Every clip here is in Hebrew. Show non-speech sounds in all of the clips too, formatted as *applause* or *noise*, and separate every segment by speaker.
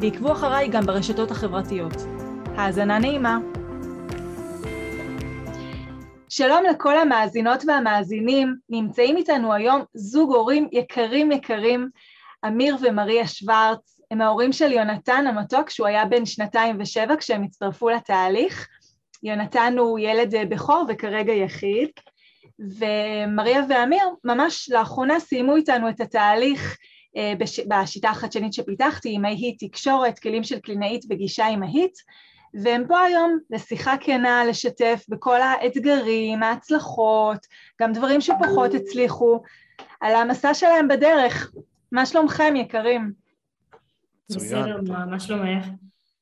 Speaker 1: ועקבו אחריי גם ברשתות החברתיות. האזנה נעימה. שלום לכל המאזינות והמאזינים, נמצאים איתנו היום זוג הורים יקרים יקרים, אמיר ומריה שוורץ, הם ההורים של יונתן המתוק, שהוא היה בן שנתיים ושבע כשהם הצטרפו לתהליך. יונתן הוא ילד בכור וכרגע יחיד. ומריה ואמיר ממש לאחרונה סיימו איתנו את התהליך אה, בש... בשיטה החדשנית שפיתחתי, אימהית תקשורת, כלים של קלינאית בגישה אימהית, והם פה היום לשיחה כנה, לשתף בכל האתגרים, ההצלחות, גם דברים שפחות הצליחו, על המסע שלהם בדרך. מה שלומכם, יקרים?
Speaker 2: בסדר, מה שלומך?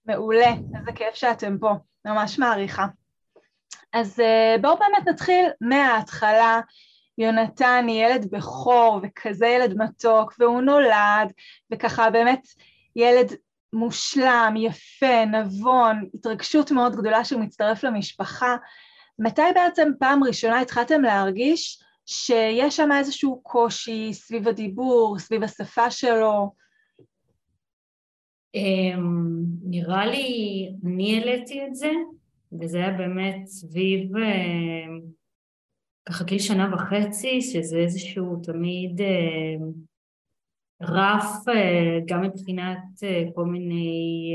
Speaker 1: מעולה, איזה כיף שאתם פה, ממש מעריכה. אז אה, בואו באמת נתחיל מההתחלה. יונתן היא ילד בכור וכזה ילד מתוק, והוא נולד, וככה באמת ילד מושלם, יפה, נבון, התרגשות מאוד גדולה שהוא מצטרף למשפחה. מתי בעצם פעם ראשונה התחלתם להרגיש שיש שם איזשהו קושי סביב הדיבור, סביב השפה שלו?
Speaker 2: אמ, נראה לי, אני העליתי את זה, וזה היה באמת סביב אה, גיל שנה וחצי, שזה איזשהו תמיד אה, רף אה, גם מבחינת כל מיני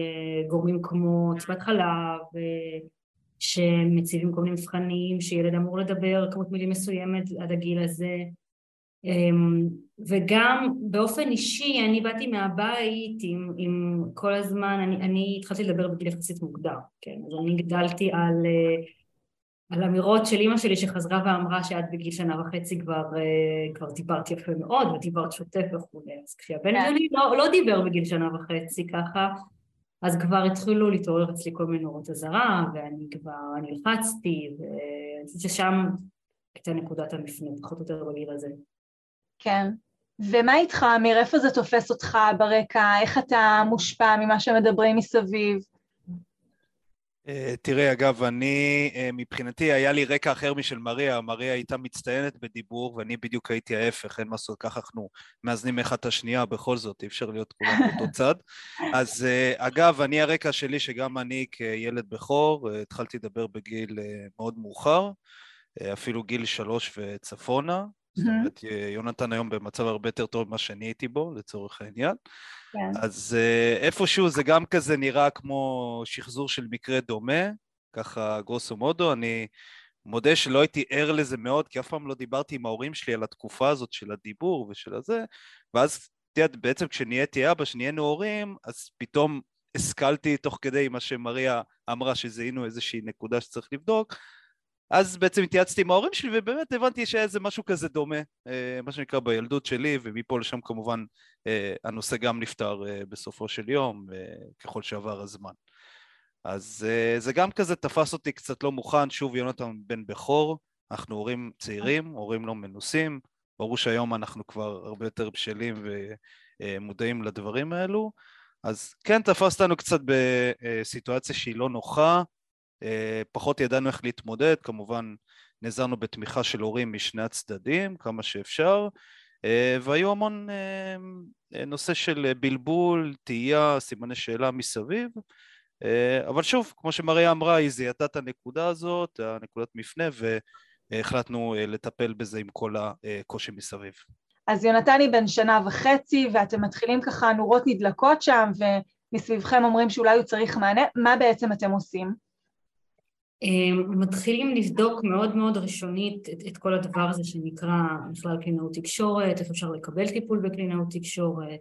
Speaker 2: גורמים כמו טיפת חלב, שמציבים כל מיני מבחנים, שילד אמור לדבר כמות מילים מסוימת עד הגיל הזה, אמ, וגם באופן אישי אני באתי מהבית עם, עם כל הזמן, אני, אני התחלתי לדבר בגיל יחסית מוקדם, כן, אז אני גדלתי על, אה, על אמירות של אימא שלי שחזרה ואמרה שאת בגיל שנה וחצי כבר, אה, כבר דיברת יפה מאוד ודיברת שוטף וכולי, אז כשהבן כן. שלי לא, לא דיבר בגיל שנה וחצי ככה, אז כבר התחילו להתעורר אצלי כל מיני נורות אזהרה ואני כבר נלחצתי ואני חושבת ששם הייתה נקודת המפנה פחות או יותר בגיל הזה.
Speaker 1: כן. ומה איתך, אמיר? איפה זה תופס אותך ברקע? איך אתה מושפע ממה שמדברים מסביב?
Speaker 3: אה, תראי, אגב, אני, אה, מבחינתי היה לי רקע אחר משל מריה, מריה הייתה מצטיינת בדיבור ואני בדיוק הייתי ההפך, אין מה לעשות, ככה אנחנו מאזנים אחד את השנייה, בכל זאת, אי אפשר להיות כולם באותו *laughs* צד. אז אה, אגב, אני הרקע שלי, שגם אני כילד בכור, התחלתי לדבר בגיל מאוד מאוחר, אפילו גיל שלוש וצפונה, זאת אומרת, יונתן היום במצב הרבה יותר טוב ממה שאני הייתי בו, לצורך העניין. כן. אז uh, איפשהו זה גם כזה נראה כמו שחזור של מקרה דומה, ככה גרוסו מודו. אני מודה שלא הייתי ער לזה מאוד, כי אף פעם לא דיברתי עם ההורים שלי על התקופה הזאת של הדיבור ושל הזה, ואז, את יודעת, בעצם כשנהייתי אבא, כשנהיינו הורים, אז פתאום השכלתי תוך כדי מה שמריה אמרה, שזיהינו איזושהי נקודה שצריך לבדוק, אז בעצם התייעצתי עם ההורים שלי ובאמת הבנתי שהיה איזה משהו כזה דומה, אה, מה שנקרא בילדות שלי ומפה לשם כמובן אה, הנושא גם נפתר אה, בסופו של יום ככל שעבר הזמן. אז זה גם כזה תפס אותי קצת לא מוכן, שוב יונתן בן בכור, אנחנו הורים צעירים, הורים לא מנוסים, ברור שהיום אנחנו כבר הרבה יותר בשלים ומודעים לדברים האלו, אז כן תפס אותנו קצת בסיטואציה שהיא לא נוחה, פחות ידענו איך להתמודד, כמובן נעזרנו בתמיכה של הורים משני הצדדים, כמה שאפשר, אה, והיו המון אה, נושא של בלבול, תהייה, סימני שאלה מסביב, אבל שוב, כמו שמריה אמרה, היא זיהתה את הנקודה הזאת, הנקודת מפנה, והחלטנו לטפל בזה עם כל הקושי מסביב.
Speaker 1: אז יונתני בן שנה וחצי, ואתם מתחילים ככה, נורות נדלקות שם, ומסביבכם אומרים שאולי הוא צריך מענה, מה בעצם אתם עושים?
Speaker 2: מתחילים לבדוק מאוד מאוד ראשונית את, את כל הדבר הזה שנקרא בכלל קלינאות תקשורת, איך אפשר לקבל טיפול בקלינאות תקשורת,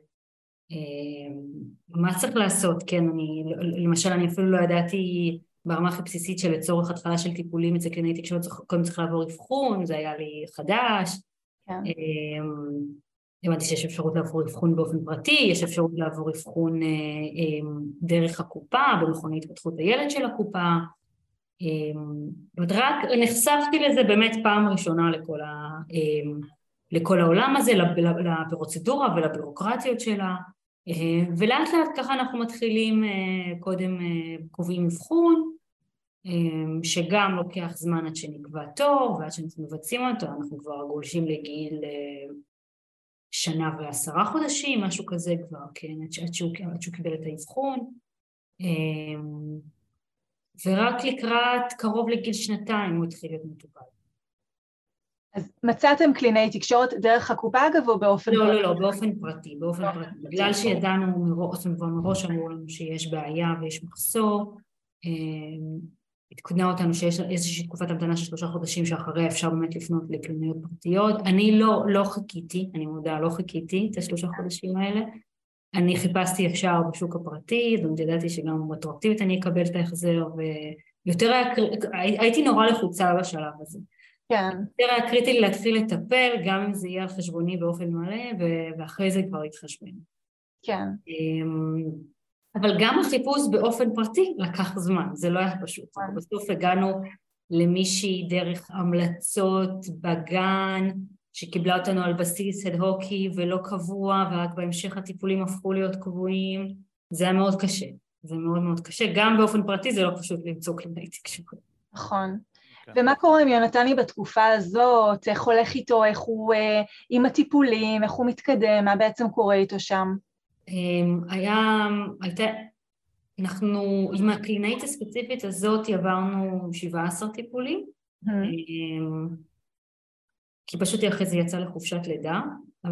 Speaker 2: מה צריך לעשות, כן, אני, למשל אני אפילו לא ידעתי ברמה הכי בסיסית שלצורך התחלה של טיפולים אצל קלינאי תקשורת קודם צריך לעבור אבחון, זה היה לי חדש, כן. הבנתי שיש אפשרות לעבור אבחון באופן פרטי, יש אפשרות לעבור אבחון אה, דרך הקופה, במכוני התפתחות הילד של הקופה. רק נחשפתי לזה באמת פעם ראשונה לכל, ה, לכל העולם הזה, לפרוצדורה ולבירוקרטיות שלה, ולאט לאט ככה אנחנו מתחילים, קודם קובעים אבחון, שגם לוקח זמן עד שנקבע תור ועד שאנחנו מבצעים אותו, אנחנו כבר גולשים לגיל שנה ועשרה חודשים, משהו כזה כבר, כן, עד שהוא, עד שהוא קיבל את האבחון. ורק לקראת קרוב לגיל שנתיים הוא התחיל להיות מטופל.
Speaker 1: אז מצאתם קלינאי תקשורת דרך הקופה אגב או באופן
Speaker 2: לא, פרטי? לא, לא, לא, באופן פרטי, באופן לא, פרטי. בגלל שידענו מראש, כבר מראש אמרו לנו שיש בעיה ויש מחסור, אמ, עדכנה אותנו שיש איזושהי תקופת המתנה של שלושה חודשים שאחריה אפשר באמת לפנות לקלינאיות פרטיות. אני לא, לא חיכיתי, אני מודה, לא חיכיתי את השלושה חודשים האלה. אני חיפשתי ישר בשוק הפרטי, זאת ידעתי שגם רטרואקטיבית אני אקבל את ההחזר, ויותר היה, הייתי נורא לחוצה בשלב הזה.
Speaker 1: כן.
Speaker 2: יותר היה קריטי לי להתחיל לטפל, גם אם זה יהיה על חשבוני באופן מלא, ואחרי זה כבר להתחשבן.
Speaker 1: כן.
Speaker 2: אמ, אבל גם החיפוש באופן פרטי לקח זמן, זה לא היה פשוט. נכון. בסוף הגענו למישהי דרך המלצות בגן, שקיבלה אותנו על בסיס הד-הוקי ולא קבוע, ורק בהמשך הטיפולים הפכו להיות קבועים. זה היה מאוד קשה, זה מאוד מאוד קשה. גם באופן פרטי זה לא פשוט למצוא קלינאי תקשורת.
Speaker 1: נכון. כן. ומה קורה עם יונתני בתקופה הזאת? איך הולך איתו? איך הוא אה, עם הטיפולים? איך הוא מתקדם? מה בעצם קורה איתו שם?
Speaker 2: אמ, היה, הייתה, אנחנו עם הקלינאית הספציפית הזאת עברנו 17 טיפולים, mm-hmm. כי פשוט אחרי זה יצא לחופשת לידה,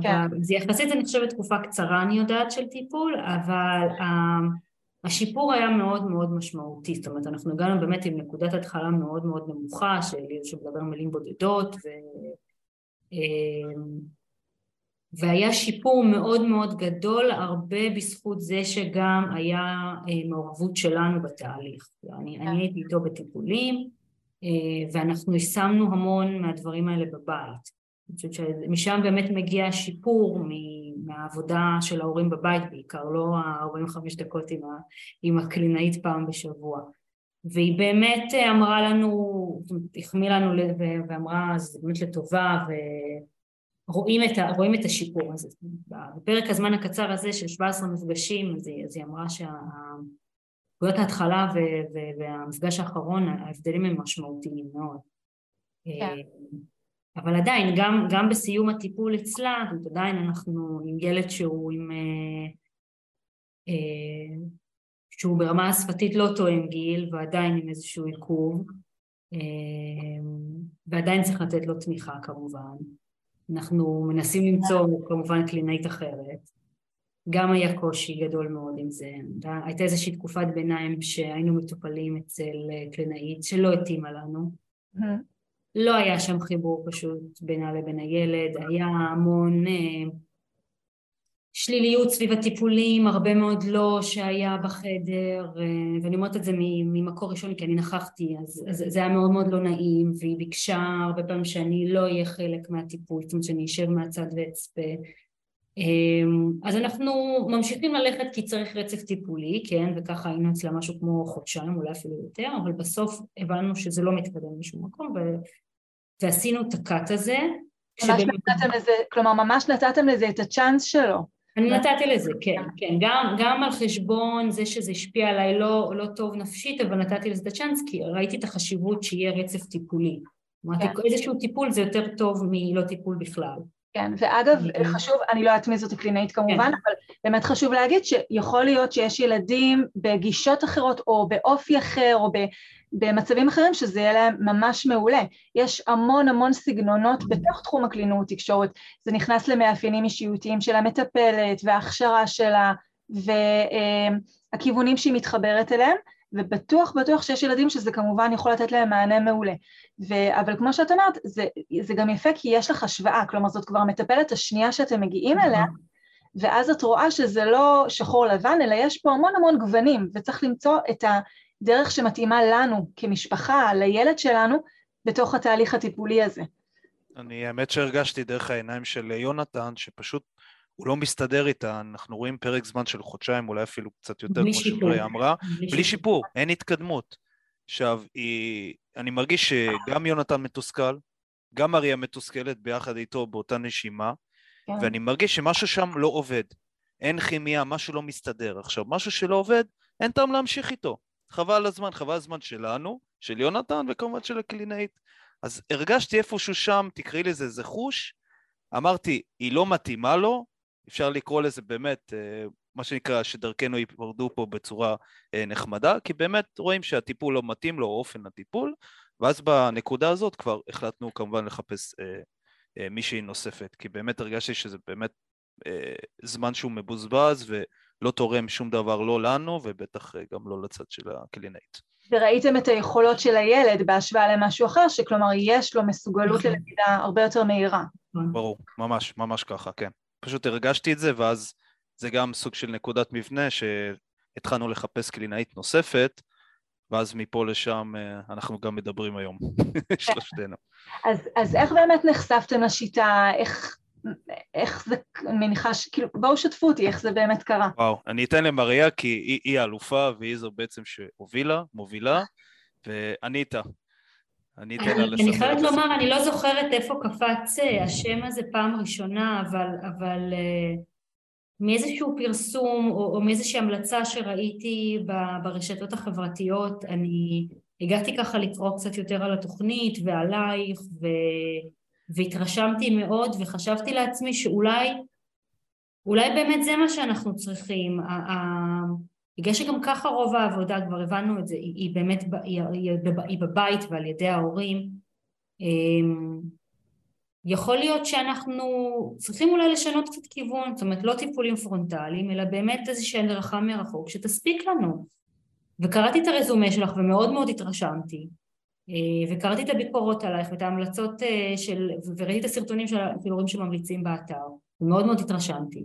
Speaker 2: כן. אבל זה יחסית זה נחשב תקופה קצרה אני יודעת של טיפול, אבל השיפור היה מאוד מאוד משמעותי, זאת אומרת אנחנו הגענו באמת עם נקודת התחלה מאוד מאוד נמוכה של שמדבר מילים בודדות ו... אמ, והיה שיפור מאוד מאוד גדול, הרבה בזכות זה שגם היה אה, מעורבות שלנו בתהליך. אני, אני הייתי איתו בטיפולים, אה, ואנחנו יישמנו המון מהדברים האלה בבית. אני חושבת שמשם באמת מגיע השיפור מהעבודה של ההורים בבית בעיקר, לא ה-45 דקות עם, ה, עם הקלינאית פעם בשבוע. והיא באמת אמרה לנו, החמיא לנו ואמרה, זה באמת לטובה, ו... רואים את, ה, את השיפור הזה. בפרק הזמן הקצר הזה של 17 מפגשים, אז היא, אז היא אמרה שנקודת ההתחלה והמפגש האחרון, ההבדלים הם משמעותיים מאוד. כן. אבל עדיין, גם, גם בסיום הטיפול אצלה, עדיין אנחנו עם ילד שהוא עם... אה, אה, שהוא ברמה השפתית לא תואם גיל ועדיין עם איזשהו עיכוב אה, ועדיין צריך לתת לו תמיכה כמובן אנחנו מנסים למצוא כמובן קלינאית אחרת. גם היה קושי גדול מאוד עם זה. הייתה איזושהי תקופת ביניים שהיינו מטופלים אצל קלינאית שלא התאימה לנו. לא היה שם חיבור פשוט בינה לבין הילד, היה המון אה, שליליות סביב הטיפולים, הרבה מאוד לא שהיה בחדר, אה, ואני אומרת את זה ממקור ראשון כי אני נכחתי, אז, אז זה היה מאוד מאוד לא נעים, והיא ביקשה הרבה פעמים שאני לא אהיה חלק מהטיפול, זאת אומרת שאני אשב מהצד ואצפה. אה, אז אנחנו ממשיכים ללכת כי צריך רצף טיפולי, כן, וככה היינו אצלה משהו כמו חודשיים, אולי אפילו יותר, אבל בסוף הבנו שזה לא מתקדם לשום מקום, ו... ועשינו את הקאט הזה.
Speaker 1: ממש שבאמת... נתתם לזה, כלומר ממש נתתם לזה את הצ'אנס שלו.
Speaker 2: אני נתתי לזה, כן, כן, גם, גם על חשבון זה שזה השפיע עליי לא, לא טוב נפשית, אבל נתתי לזה את הצ'אנס, כי ראיתי את החשיבות שיהיה רצף טיפולי. אמרתי, כן. איזשהו טיפול זה יותר טוב מלא טיפול בכלל.
Speaker 1: כן, ואגב, חשוב, אני לא יודעת מי זאת הקלינאית כמובן, כן. אבל באמת חשוב להגיד שיכול להיות שיש ילדים בגישות אחרות, או באופי אחר, או במצבים אחרים שזה יהיה להם ממש מעולה. יש המון המון סגנונות בתוך תחום הקלינאות תקשורת, זה נכנס למאפיינים אישיותיים של המטפלת וההכשרה שלה והכיוונים שהיא מתחברת אליהם, ובטוח בטוח שיש ילדים שזה כמובן יכול לתת להם מענה מעולה. ו... אבל כמו שאת אמרת, זה, זה גם יפה כי יש לך השוואה, כלומר זאת כבר המטפלת השנייה שאתם מגיעים אליה, ואז את רואה שזה לא שחור לבן, אלא יש פה המון המון גוונים, וצריך למצוא את ה... דרך שמתאימה לנו כמשפחה, לילד שלנו, בתוך התהליך הטיפולי הזה.
Speaker 3: אני האמת שהרגשתי דרך העיניים של יונתן, שפשוט הוא לא מסתדר איתה, אנחנו רואים פרק זמן של חודשיים, אולי אפילו קצת יותר, כמו שמריה אמרה, בלי, בלי שיפור, אין התקדמות. עכשיו, היא, אני מרגיש שגם יונתן מתוסכל, גם מריה מתוסכלת ביחד איתו באותה נשימה, כן. ואני מרגיש שמשהו שם לא עובד. אין כימיה, משהו לא מסתדר. עכשיו, משהו שלא עובד, אין טעם להמשיך איתו. חבל הזמן, חבל הזמן שלנו, של יונתן, וכמובן של הקלינאית. אז הרגשתי איפשהו שם, תקראי לזה איזה חוש, אמרתי, היא לא מתאימה לו, אפשר לקרוא לזה באמת, אה, מה שנקרא, שדרכנו ייפרדו פה בצורה אה, נחמדה, כי באמת רואים שהטיפול לא מתאים לו, אופן הטיפול, ואז בנקודה הזאת כבר החלטנו כמובן לחפש אה, אה, מישהי נוספת, כי באמת הרגשתי שזה באמת אה, זמן שהוא מבוזבז ולא תורם שום דבר לא לנו ובטח גם לא לצד של הקלינאית.
Speaker 1: וראיתם את היכולות של הילד בהשוואה למשהו אחר, שכלומר יש לו מסוגלות נכון. ללמידה הרבה יותר מהירה.
Speaker 3: ברור, ממש, ממש ככה, כן. פשוט הרגשתי את זה ואז זה גם סוג של נקודת מבנה שהתחלנו לחפש קלינאית נוספת, ואז מפה לשם אה, אנחנו גם מדברים היום, *laughs* שלושתנו.
Speaker 1: אז, אז איך באמת נחשפתם לשיטה? איך, איך זה, מניחה ש... כאילו, בואו שתפו אותי, איך זה באמת קרה.
Speaker 3: וואו, אני אתן למריה כי היא, היא האלופה והיא זו בעצם שהובילה, מובילה, ואני איתה.
Speaker 2: אני אתן לה לספר. אני חייבת לומר, אני לא זוכרת איפה קפץ אה, השם הזה פעם ראשונה, אבל, אבל uh, מאיזשהו פרסום או, או מאיזושהי המלצה שראיתי ברשתות החברתיות, אני הגעתי ככה לקרוא קצת יותר על התוכנית ועלייך, ו... והתרשמתי מאוד וחשבתי לעצמי שאולי אולי באמת זה מה שאנחנו צריכים. בגלל שגם ככה רוב העבודה, כבר הבנו את זה, היא, היא באמת, היא, היא, היא בבית ועל ידי ההורים. אמ, יכול להיות שאנחנו צריכים אולי לשנות קצת כיוון, זאת אומרת לא טיפולים פרונטליים, אלא באמת איזושהי הדרכה מרחוק שתספיק לנו. וקראתי את הרזומה שלך ומאוד מאוד התרשמתי. אה, וקראתי את הביקורות עלייך ואת ההמלצות אה, של, וראיתי את הסרטונים של הורים שממליצים באתר, ומאוד מאוד התרשמתי.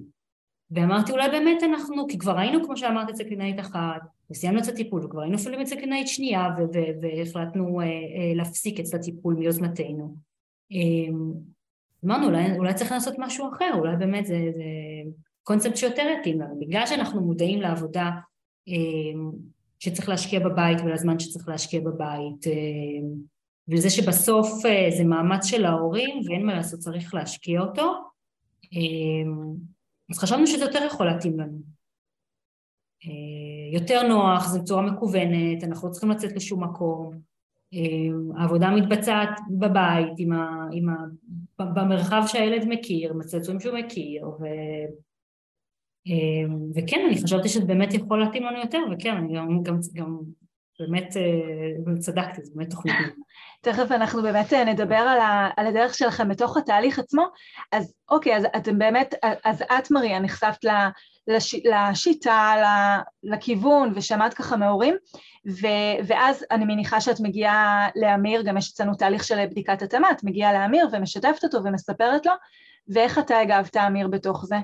Speaker 2: ואמרתי אולי באמת אנחנו, כי כבר היינו כמו שאמרת אצל קלינאית אחת, וסיימנו את הטיפול, וכבר היינו אפילו אצל קלינאית שנייה, והחלטנו אה, אה, להפסיק את הטיפול מיוזמתנו. אה, אמרנו אולי, אולי צריך לעשות משהו אחר, אולי באמת זה, זה קונספט שיותר יתאים לנו, בגלל שאנחנו מודעים לעבודה אה, שצריך להשקיע בבית ולזמן שצריך להשקיע בבית אה, ולזה שבסוף אה, זה מאמץ של ההורים ואין מה לעשות, צריך להשקיע אותו אז חשבנו שזה יותר יכול להתאים לנו. יותר נוח, זו צורה מקוונת, אנחנו לא צריכים לצאת לשום מקום. העבודה מתבצעת בבית, עם ה, עם ה, במרחב שהילד מכיר, מצלצועים שהוא מכיר, ו, אמ, וכן, אני חשבתי שזה באמת יכול להתאים לנו יותר, וכן, אני גם, גם, גם באמת אה, צדקתי, זו באמת תוכנית. *laughs*
Speaker 1: תכף אנחנו באמת אה, נדבר על, ה, על הדרך שלכם בתוך התהליך עצמו. אז אוקיי, אז אתם באמת, אז את מריה נחשפת לש, לשיטה, לכיוון, ושמעת ככה מהורים, ו, ואז אני מניחה שאת מגיעה לאמיר, גם יש אצלנו תהליך של בדיקת התאמה, את מגיעה לאמיר ומשתפת אותו ומספרת לו, ואיך אתה הגבת, אמיר, בתוך זה?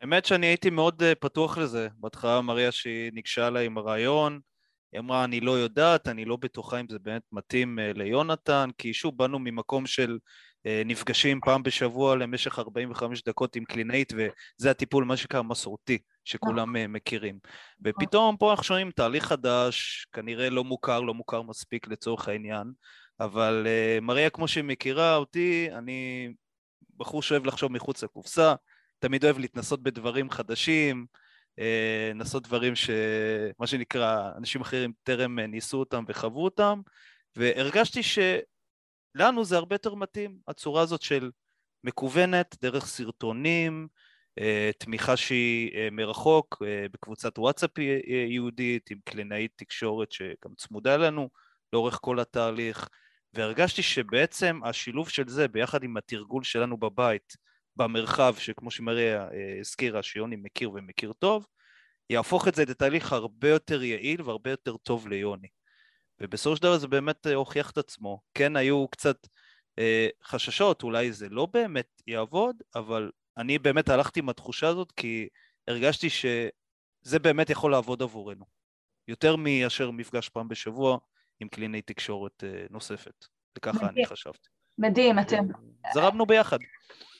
Speaker 3: האמת שאני הייתי מאוד אה, פתוח לזה. בהתחלה מריה שהיא ניגשה אליי עם הרעיון, היא אמרה, אני לא יודעת, אני לא בטוחה אם זה באמת מתאים אה, ליונתן, כי שוב, באנו ממקום של אה, נפגשים פעם בשבוע למשך 45 דקות עם קלינאית, וזה הטיפול, מה שנקרא מסורתי, שכולם מכירים. ופתאום פה אנחנו שומעים תהליך חדש, כנראה לא מוכר, לא מוכר מספיק לצורך העניין, אבל מריה, כמו שהיא מכירה אותי, אני בחור שאוהב לחשוב מחוץ לקופסה, תמיד אוהב להתנסות בדברים חדשים, אה, לנסות דברים שמה שנקרא, אנשים אחרים טרם ניסו אותם וחוו אותם, והרגשתי שלנו זה הרבה יותר מתאים, הצורה הזאת של מקוונת, דרך סרטונים, אה, תמיכה שהיא אה, מרחוק, בקבוצת וואטסאפ יהודית, עם קלינאית תקשורת שגם צמודה אלינו לאורך כל התהליך, והרגשתי שבעצם השילוב של זה ביחד עם התרגול שלנו בבית, במרחב שכמו שמריה אה, הזכירה שיוני מכיר ומכיר טוב, יהפוך את זה לתהליך הרבה יותר יעיל והרבה יותר טוב ליוני. ובסופו של דבר זה באמת אה, הוכיח את עצמו. כן היו קצת אה, חששות, אולי זה לא באמת יעבוד, אבל אני באמת הלכתי עם התחושה הזאת כי הרגשתי שזה באמת יכול לעבוד עבורנו. יותר מאשר מפגש פעם בשבוע עם קליני תקשורת אה, נוספת. וככה. אני חשבתי.
Speaker 1: מדהים, אתם...
Speaker 3: זרמנו ביחד.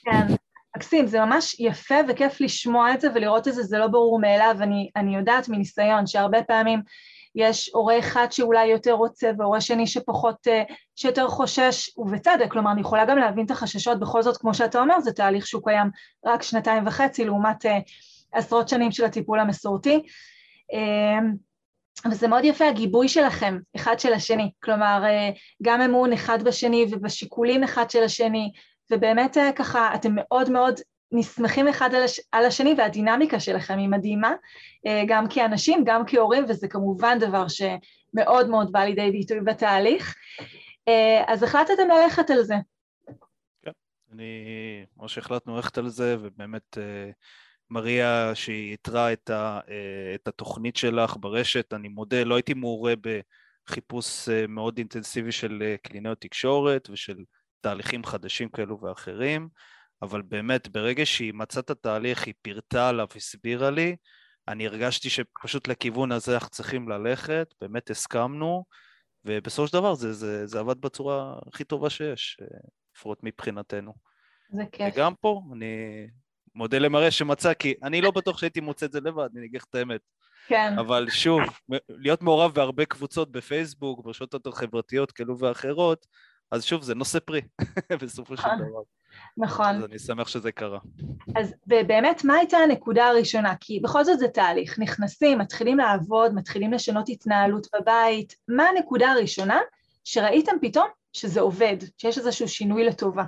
Speaker 1: כן. מקסים, זה ממש יפה וכיף לשמוע את זה ולראות את זה, זה לא ברור מאליו, אני, אני יודעת מניסיון שהרבה פעמים יש הורה אחד שאולי יותר רוצה והורה שני שפחות, אה, שיותר חושש, ובצדק, כלומר אני יכולה גם להבין את החששות, בכל זאת כמו שאתה אומר זה תהליך שהוא קיים רק שנתיים וחצי לעומת uh, עשרות שנים של הטיפול המסורתי, וזה אה, מאוד יפה הגיבוי שלכם, אחד של השני, כלומר גם אמון אחד בשני ובשיקולים אחד של השני, ובאמת ככה אתם מאוד מאוד נסמכים אחד על, הש... על השני והדינמיקה שלכם היא מדהימה, אה, גם כאנשים, גם כהורים, וזה כמובן דבר שמאוד מאוד בא לידי ביטוי בתהליך. אה, אז החלטתם ללכת על זה.
Speaker 3: כן, אני, כמו שהחלטנו ללכת על זה, ובאמת אה, מריה שהיא יתרה את, ה, את התוכנית שלך ברשת, אני מודה, לא הייתי מעורה בחיפוש מאוד אינטנסיבי של קלינאיות תקשורת ושל תהליכים חדשים כאלו ואחרים. אבל באמת, ברגע שהיא מצאה את התהליך, היא פירטה עליו, הסבירה לי, אני הרגשתי שפשוט לכיוון הזה אנחנו צריכים ללכת, באמת הסכמנו, ובסופו של דבר זה, זה, זה עבד בצורה הכי טובה שיש, לפחות מבחינתנו.
Speaker 1: זה כיף.
Speaker 3: וגם פה, אני מודה למראה שמצא, כי אני לא בטוח שהייתי מוצא את זה לבד, אני אגיד לך את האמת.
Speaker 1: כן.
Speaker 3: אבל שוב, להיות מעורב בהרבה קבוצות בפייסבוק, ברשתות החברתיות כאלו ואחרות, אז שוב, זה נושא פרי, *laughs* בסופו של
Speaker 1: נכון.
Speaker 3: דבר.
Speaker 1: נכון.
Speaker 3: אז אני שמח שזה קרה.
Speaker 1: אז באמת, מה הייתה הנקודה הראשונה? כי בכל זאת זה תהליך, נכנסים, מתחילים לעבוד, מתחילים לשנות התנהלות בבית, מה הנקודה הראשונה שראיתם פתאום שזה עובד, שיש איזשהו שינוי לטובה?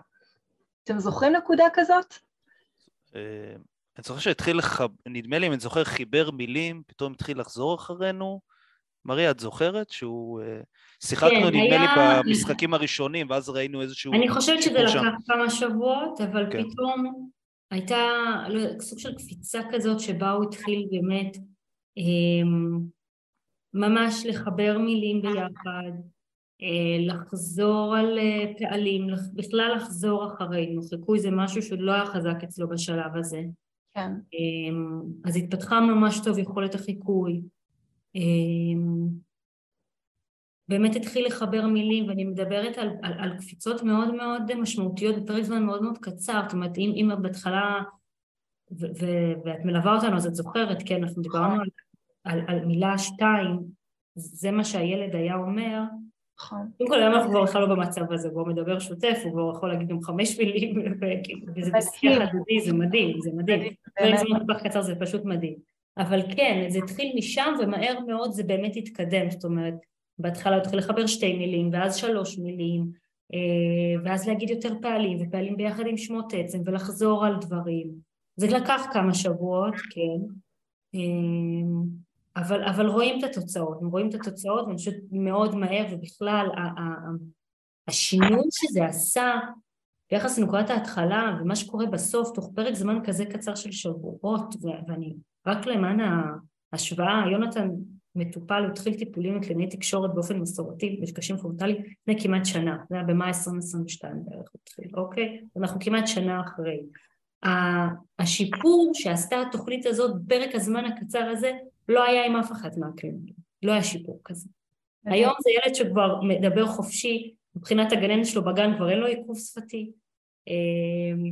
Speaker 1: אתם זוכרים נקודה כזאת?
Speaker 3: אה, אני זוכר שהתחיל, לח... נדמה לי אם אני זוכר, חיבר מילים, פתאום התחיל לחזור אחרינו. מריה, את זוכרת שהוא... שיחקנו, כן, נדמה היה... לי, במשחקים הראשונים, ואז ראינו איזשהו...
Speaker 2: אני חושבת שזה לקח כמה שבועות, אבל כן. פתאום הייתה לא, סוג של קפיצה כזאת שבה הוא התחיל באמת אה, ממש לחבר מילים ביחד, אה, לחזור על אה, פעלים, בכלל לחזור אחרינו. חיקוי זה משהו שעוד לא היה חזק אצלו בשלב הזה.
Speaker 1: כן.
Speaker 2: אה, אז התפתחה ממש טוב יכולת החיקוי. אמ, באמת התחיל לחבר מילים ואני מדברת על, על, על קפיצות מאוד מאוד משמעותיות בפרק זמן מאוד מאוד קצר, זאת אומרת אם, אם בהתחלה ו, ו, ואת מלווה אותנו אז את זוכרת, כן, אנחנו דיברנו על, על, על מילה שתיים, זה מה שהילד היה אומר,
Speaker 1: נכון.
Speaker 2: קודם כל היום אנחנו כבר בכלל לא במצב הזה, והוא מדבר שוטף, הוא כבר יכול להגיד גם חמש מילים, *laughs* וזה בשיח הדדי, זה מדהים, זה מדהים. פרק זמן כל כך קצר זה פשוט מדהים. אבל כן, זה התחיל משם ומהר מאוד זה באמת התקדם, זאת אומרת, בהתחלה הוא התחיל לחבר שתי מילים, ואז שלוש מילים, אה, ואז להגיד יותר פעלים, ופעלים ביחד עם שמות עצם, ולחזור על דברים. זה לקח כמה שבועות, כן, אה, אבל, אבל רואים את התוצאות, רואים את התוצאות, ואני חושבת מאוד מהר, ובכלל השינוי שזה עשה ביחס לנקודת ההתחלה ומה שקורה בסוף, תוך פרק זמן כזה קצר של שבועות, ואני רק למען ההשוואה, יונתן מטופל, הוא התחיל טיפולים לקלינאי תקשורת באופן מסורתי, מפגשים פרונטליים, לפני כמעט שנה, זה היה במאי 2022 בערך הוא התחיל, אוקיי? אנחנו כמעט שנה אחרי. השיפור שעשתה התוכנית הזאת בפרק הזמן הקצר הזה לא היה עם אף אחד מהקלינאים, לא היה שיפור כזה. היום זה ילד שכבר מדבר חופשי, מבחינת הגננת שלו בגן כבר אין לו עיכוב שפתי, אמ,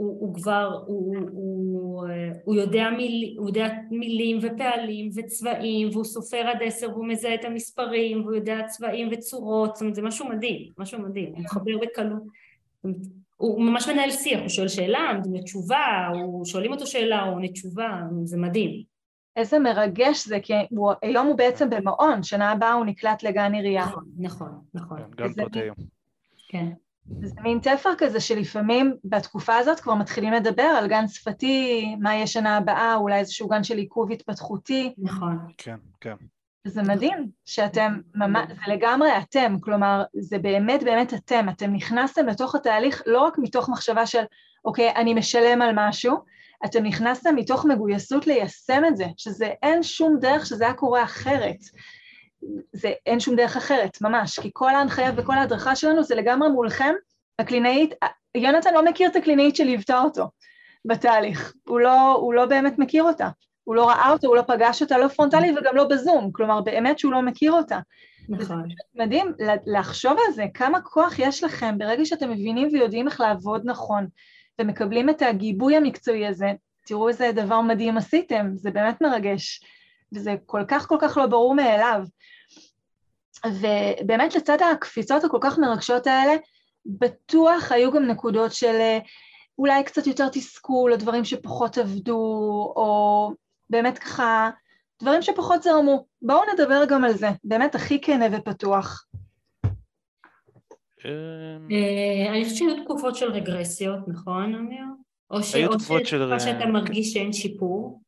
Speaker 2: הוא, הוא כבר, הוא, הוא, הוא, יודע מיל, הוא יודע מילים ופעלים וצבעים והוא סופר עד עשר והוא מזהה את המספרים והוא יודע צבעים וצורות, זאת אומרת זה משהו מדהים, משהו מדהים, הוא מחבר בקלות, הוא ממש מנהל שיח, הוא שואל שאלה, נותן תשובה, הוא שואלים אותו שאלה, הוא עונה תשובה, זה מדהים.
Speaker 1: איזה מרגש זה, כי הוא, היום הוא בעצם במעון, שנה הבאה הוא נקלט לגן עירייה.
Speaker 2: נכון, נכון, נכון.
Speaker 3: כן, גן פרטי היום.
Speaker 2: כן.
Speaker 1: זה מין תפר כזה שלפעמים בתקופה הזאת כבר מתחילים לדבר על גן שפתי, מה יהיה שנה הבאה, אולי איזשהו גן של עיכוב התפתחותי.
Speaker 2: נכון.
Speaker 3: כן, כן.
Speaker 1: זה מדהים שאתם, ממש, זה לגמרי אתם, כלומר, זה באמת באמת אתם, אתם נכנסתם לתוך התהליך לא רק מתוך מחשבה של, אוקיי, אני משלם על משהו, אתם נכנסתם מתוך מגויסות ליישם את זה, שזה אין שום דרך שזה היה קורה אחרת. זה אין שום דרך אחרת, ממש, כי כל ההנחיה וכל ההדרכה שלנו זה לגמרי מולכם. הקלינאית, יונתן לא מכיר את הקלינאית שליוותה אותו בתהליך, הוא לא, הוא לא באמת מכיר אותה, הוא לא ראה אותה, הוא לא פגש אותה, לא פרונטלי וגם לא בזום, כלומר באמת שהוא לא מכיר אותה.
Speaker 2: נכון.
Speaker 1: מדהים לחשוב על זה, כמה כוח יש לכם ברגע שאתם מבינים ויודעים איך לעבוד נכון, ומקבלים את הגיבוי המקצועי הזה, תראו איזה דבר מדהים עשיתם, זה באמת מרגש, וזה כל כך כל כך לא ברור מאליו. ובאמת לצד הקפיצות הכל כך מרגשות האלה, בטוח היו גם נקודות של אה, אולי קצת יותר תסכול, או דברים שפחות עבדו, או באמת ככה, דברים שפחות זרמו. בואו נדבר גם על זה, באמת הכי כנה ופתוח.
Speaker 2: אה, אני חושבת שהיו תקופות של רגרסיות, נכון, אמיר? או שאתה מרגיש שאין שיפור,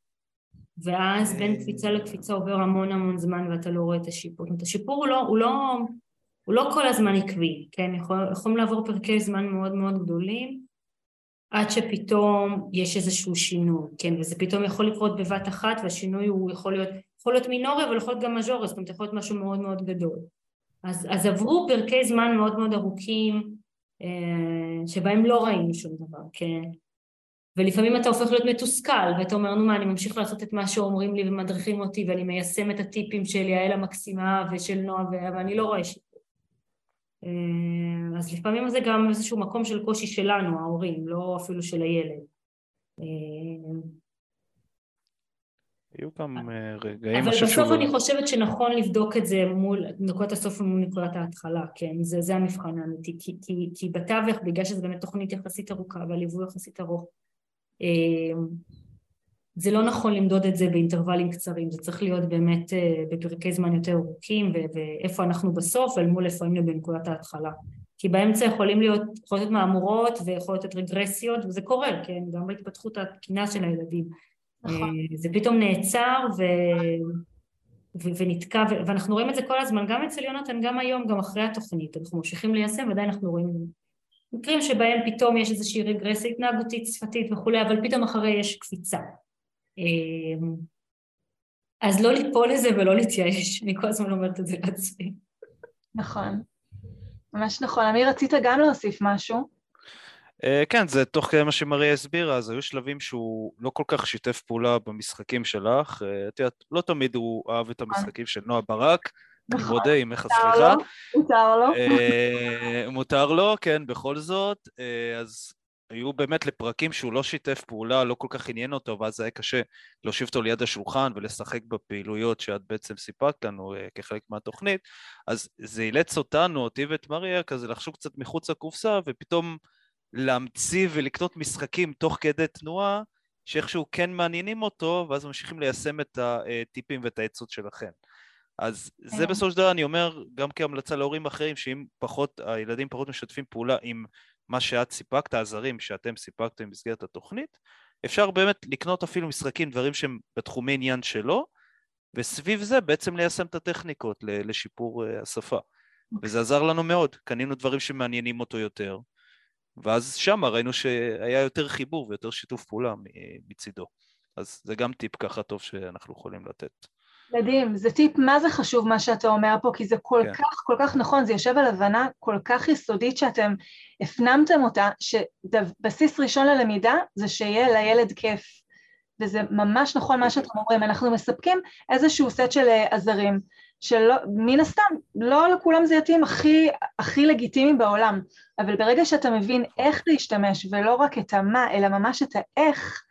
Speaker 2: ואז בין קפיצה לקפיצה עובר המון המון זמן ואתה לא רואה את השיפור. זאת אומרת, השיפור הוא לא, הוא לא, הוא לא כל הזמן עקבי, כן? יכול, יכולים לעבור פרקי זמן מאוד מאוד גדולים עד שפתאום יש איזשהו שינוי, כן? וזה פתאום יכול לקרות בבת אחת והשינוי הוא יכול להיות, יכול להיות מינורי אבל יכול להיות גם מז'ורי, זאת אומרת יכול להיות משהו מאוד מאוד גדול. אז, אז עברו פרקי זמן מאוד מאוד ארוכים אה, שבהם לא ראינו שום דבר, כן? ולפעמים אתה הופך להיות מתוסכל, ואתה אומר, נו מה, אני ממשיך לעשות את מה שאומרים לי ומדריכים אותי, ואני מיישם את הטיפים של יעל המקסימה ושל נועה, ואני לא רואה שיפור. אה, אז לפעמים זה גם איזשהו מקום של קושי שלנו, ההורים, לא אפילו של הילד. אה,
Speaker 3: היו גם אה, רגעים...
Speaker 2: אבל בסוף אני חושבת שנכון לבדוק את זה מול נקודת הסוף ומול נקודת ההתחלה, כן? זה, זה המבחן האמיתי. כי, כי, כי בתווך, בגלל שזו באמת תוכנית יחסית ארוכה והליווי יחסית ארוך, זה לא נכון למדוד את זה באינטרוולים קצרים, זה צריך להיות באמת אה, בפרקי זמן יותר ארוכים ואיפה אנחנו בסוף אל מול איפה היינו בנקודת ההתחלה. כי באמצע יכולים להיות, יכול להיות מהמורות ויכול להיות רגרסיות וזה קורה, כן, גם בהתפתחות התקינה של הילדים. נכון. אה, זה פתאום נעצר ו... ו- ונתקע, ו- ואנחנו רואים את זה כל הזמן, גם אצל יונתן, גם היום, גם אחרי התוכנית, אנחנו ממשיכים ליישם ועדיין אנחנו רואים מקרים שבהם פתאום יש איזושהי רגרסיה התנהגותית, שפתית וכולי, אבל פתאום אחרי יש קפיצה. אמ, אז לא ליפול לזה ולא להתייאש, אני כל הזמן אומרת את זה לעצמי.
Speaker 1: נכון, ממש נכון. אמיר, רצית גם להוסיף משהו?
Speaker 3: Uh, כן, זה תוך כדי מה שמריה הסבירה, אז היו שלבים שהוא לא כל כך שיתף פעולה במשחקים שלך. Uh, את יודעת, לא תמיד הוא אהב את המשחקים של נועה ברק, נכון. מודה, עם איך הסליחה.
Speaker 1: מותר לו.
Speaker 3: אה, מותר לו, כן, בכל זאת. אה, אז היו באמת לפרקים שהוא לא שיתף פעולה, לא כל כך עניין אותו, ואז היה קשה להושיב אותו ליד השולחן ולשחק בפעילויות שאת בעצם סיפקת לנו אה, כחלק מהתוכנית. אז זה אילץ אותנו, אותי ואת מריה, כזה לחשוב קצת מחוץ לקופסה, ופתאום להמציא ולקנות משחקים תוך כדי תנועה, שאיכשהו כן מעניינים אותו, ואז ממשיכים ליישם את הטיפים ואת העצות שלכם. אז זה בסופו של דבר אני אומר גם כהמלצה להורים אחרים, שאם פחות, הילדים פחות משתפים פעולה עם מה שאת סיפקת, הזרים שאתם סיפקתם במסגרת התוכנית, אפשר באמת לקנות אפילו משחקים, דברים שהם בתחומי עניין שלו, וסביב זה בעצם ליישם את הטכניקות לשיפור אה, השפה. אוקיי. וזה עזר לנו מאוד, קנינו דברים שמעניינים אותו יותר, ואז שם ראינו שהיה יותר חיבור ויותר שיתוף פעולה מצידו. אז זה גם טיפ ככה טוב שאנחנו יכולים לתת.
Speaker 1: מדהים, זה טיפ מה זה חשוב מה שאתה אומר פה, כי זה כל כן. כך כל כך נכון, זה יושב על הבנה כל כך יסודית שאתם הפנמתם אותה, שבסיס ראשון ללמידה זה שיהיה לילד כיף, וזה ממש נכון מה שאתם אומרים, אנחנו מספקים איזשהו סט של אה, עזרים, שלא, מן הסתם, לא לכולם זה יתאים הכי, הכי לגיטימי בעולם, אבל ברגע שאתה מבין איך להשתמש, ולא רק את המה, אלא ממש את האיך,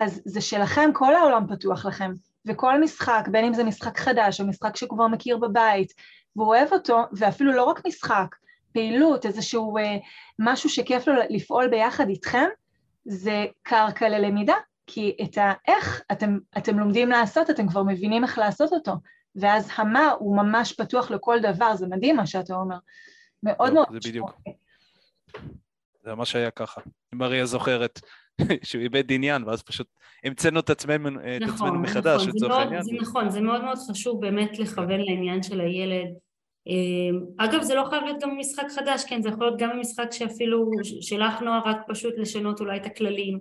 Speaker 1: אז זה שלכם, כל העולם פתוח לכם. וכל משחק, בין אם זה משחק חדש או משחק שהוא כבר מכיר בבית, והוא אוהב אותו, ואפילו לא רק משחק, פעילות, איזשהו אה, משהו שכיף לו לפעול ביחד איתכם, זה קרקע ללמידה, כי את האיך אתם, אתם לומדים לעשות, אתם כבר מבינים איך לעשות אותו, ואז המה הוא ממש פתוח לכל דבר, זה מדהים מה שאתה אומר. מאוד מאוד
Speaker 3: זה בדיוק. זה מה שהיה ככה. מריה זוכרת. *laughs* שהוא איבד עניין, ואז פשוט המצאנו את עצמנו, נכון, את עצמנו מחדש,
Speaker 2: נכון, לצורך העניין. זה נכון, זה מאוד מאוד חשוב באמת לכוון לעניין של הילד. אמ, אגב, זה לא חייב להיות גם משחק חדש, כן, זה יכול להיות גם משחק שאפילו שלך נועה רק פשוט לשנות אולי את הכללים.